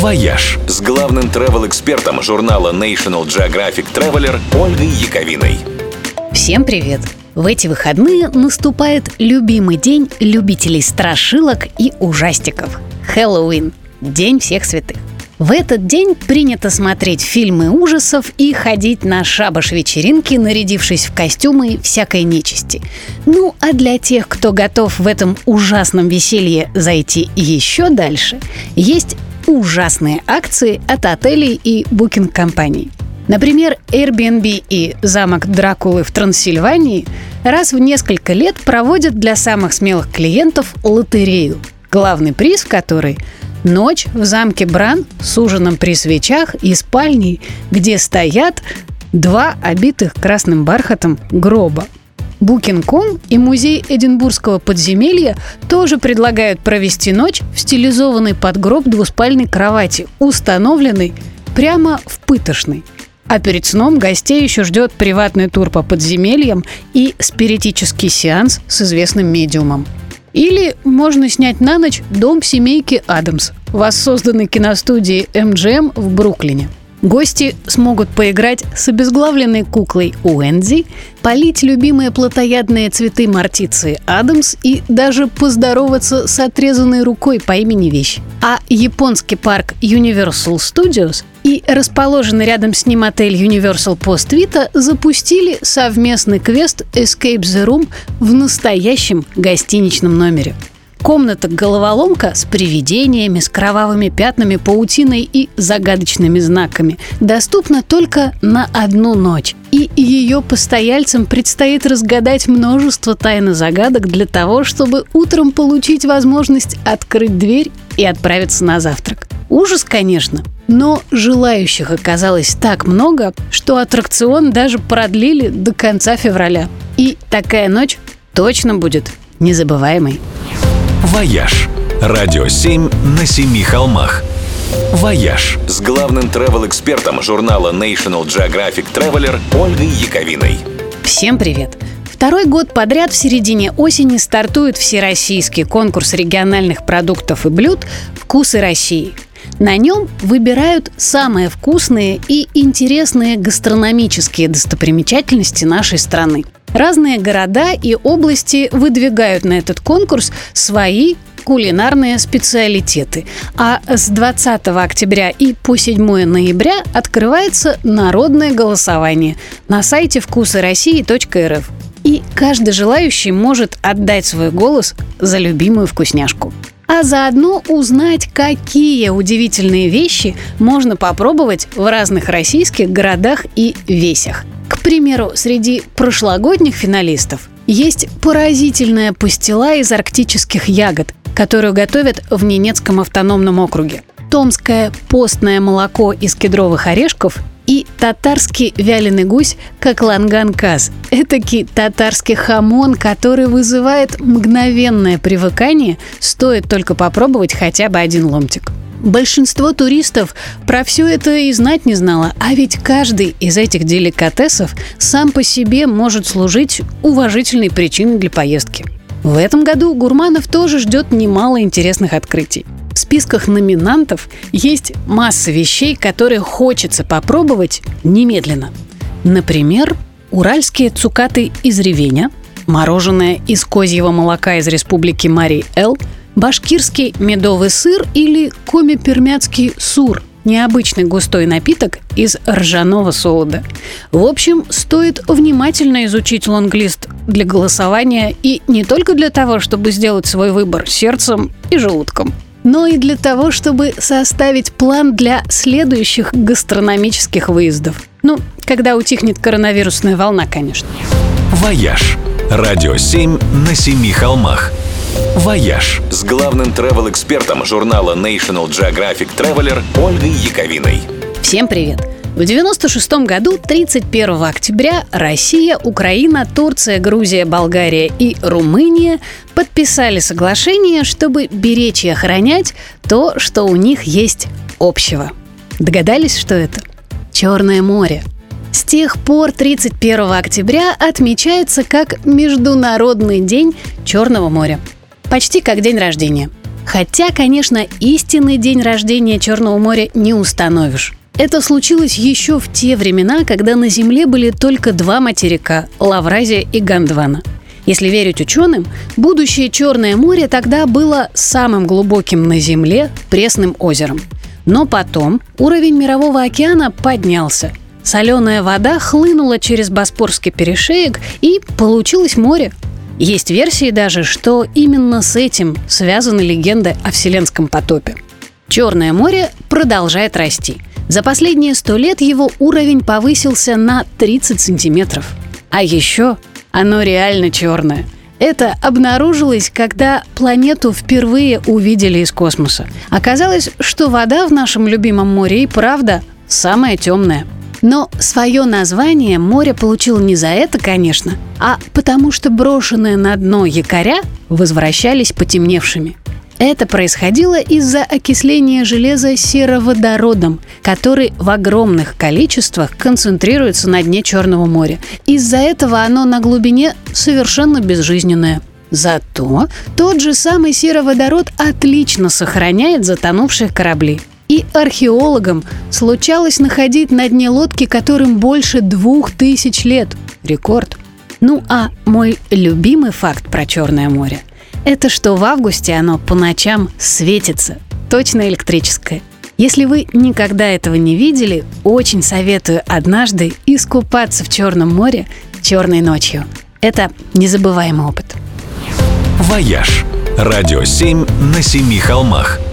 «Вояж» с главным travel-экспертом журнала National Geographic Traveler Ольгой Яковиной. Всем привет! В эти выходные наступает любимый день любителей страшилок и ужастиков – Хэллоуин – День всех святых. В этот день принято смотреть фильмы ужасов и ходить на шабаш-вечеринки, нарядившись в костюмы всякой нечисти. Ну, а для тех, кто готов в этом ужасном веселье зайти еще дальше, есть ужасные акции от отелей и букинг-компаний. Например, Airbnb и замок Дракулы в Трансильвании раз в несколько лет проводят для самых смелых клиентов лотерею, главный приз в которой – ночь в замке Бран с ужином при свечах и спальней, где стоят два обитых красным бархатом гроба – Booking.com и музей Эдинбургского подземелья тоже предлагают провести ночь в стилизованной под гроб двуспальной кровати, установленной прямо в пытошной. А перед сном гостей еще ждет приватный тур по подземельям и спиритический сеанс с известным медиумом. Или можно снять на ночь дом семейки Адамс, воссозданный киностудией MGM в Бруклине – Гости смогут поиграть с обезглавленной куклой Уэнзи, полить любимые плотоядные цветы мартиции Адамс и даже поздороваться с отрезанной рукой по имени Вещь. А японский парк Universal Studios и расположенный рядом с ним отель Universal Post Vita запустили совместный квест Escape the Room в настоящем гостиничном номере. Комната-головоломка с привидениями, с кровавыми пятнами, паутиной и загадочными знаками доступна только на одну ночь. И ее постояльцам предстоит разгадать множество тайн и загадок для того, чтобы утром получить возможность открыть дверь и отправиться на завтрак. Ужас, конечно, но желающих оказалось так много, что аттракцион даже продлили до конца февраля. И такая ночь точно будет незабываемой. «Вояж». Радио 7 на семи холмах. «Вояж» с главным travel-экспертом журнала National Geographic Traveler Ольгой Яковиной. Всем привет! Второй год подряд в середине осени стартует всероссийский конкурс региональных продуктов и блюд «Вкусы России». На нем выбирают самые вкусные и интересные гастрономические достопримечательности нашей страны – Разные города и области выдвигают на этот конкурс свои кулинарные специалитеты. А с 20 октября и по 7 ноября открывается народное голосование на сайте вкусыроссии.рф. И каждый желающий может отдать свой голос за любимую вкусняшку а заодно узнать, какие удивительные вещи можно попробовать в разных российских городах и весях. К примеру, среди прошлогодних финалистов есть поразительная пастила из арктических ягод, которую готовят в Ненецком автономном округе. Томское постное молоко из кедровых орешков и татарский вяленый гусь, как ланганкас. Этакий татарский хамон, который вызывает мгновенное привыкание, стоит только попробовать хотя бы один ломтик. Большинство туристов про все это и знать не знало, а ведь каждый из этих деликатесов сам по себе может служить уважительной причиной для поездки. В этом году гурманов тоже ждет немало интересных открытий. В списках номинантов есть масса вещей, которые хочется попробовать немедленно. Например, уральские цукаты из ревеня, мороженое из козьего молока из республики Марий-Эл – башкирский медовый сыр или коми-пермяцкий сур – необычный густой напиток из ржаного солода. В общем, стоит внимательно изучить лонглист для голосования и не только для того, чтобы сделать свой выбор сердцем и желудком, но и для того, чтобы составить план для следующих гастрономических выездов. Ну, когда утихнет коронавирусная волна, конечно. «Вояж» – радио 7 на семи холмах – «Вояж» с главным travel-экспертом журнала National Geographic Traveler Ольгой Яковиной. Всем привет! В 1996 году, 31 октября, Россия, Украина, Турция, Грузия, Болгария и Румыния подписали соглашение, чтобы беречь и охранять то, что у них есть общего. Догадались, что это? Черное море. С тех пор 31 октября отмечается как Международный день Черного моря – Почти как день рождения. Хотя, конечно, истинный день рождения Черного моря не установишь. Это случилось еще в те времена, когда на Земле были только два материка – Лавразия и Гондвана. Если верить ученым, будущее Черное море тогда было самым глубоким на Земле пресным озером. Но потом уровень Мирового океана поднялся. Соленая вода хлынула через Боспорский перешеек и получилось море. Есть версии даже, что именно с этим связаны легенды о Вселенском потопе. Черное море продолжает расти. За последние сто лет его уровень повысился на 30 сантиметров. А еще оно реально черное. Это обнаружилось, когда планету впервые увидели из космоса. Оказалось, что вода в нашем любимом море и правда самая темная. Но свое название море получило не за это, конечно, а потому что брошенные на дно якоря возвращались потемневшими. Это происходило из-за окисления железа сероводородом, который в огромных количествах концентрируется на дне Черного моря. Из-за этого оно на глубине совершенно безжизненное. Зато тот же самый сероводород отлично сохраняет затонувшие корабли. Археологам случалось находить на дне лодки, которым больше двух тысяч лет. Рекорд. Ну а мой любимый факт про Черное море это что в августе оно по ночам светится. Точно электрическое. Если вы никогда этого не видели, очень советую однажды искупаться в Черном море черной ночью. Это незабываемый опыт. «Вояж» – радио 7 на семи холмах –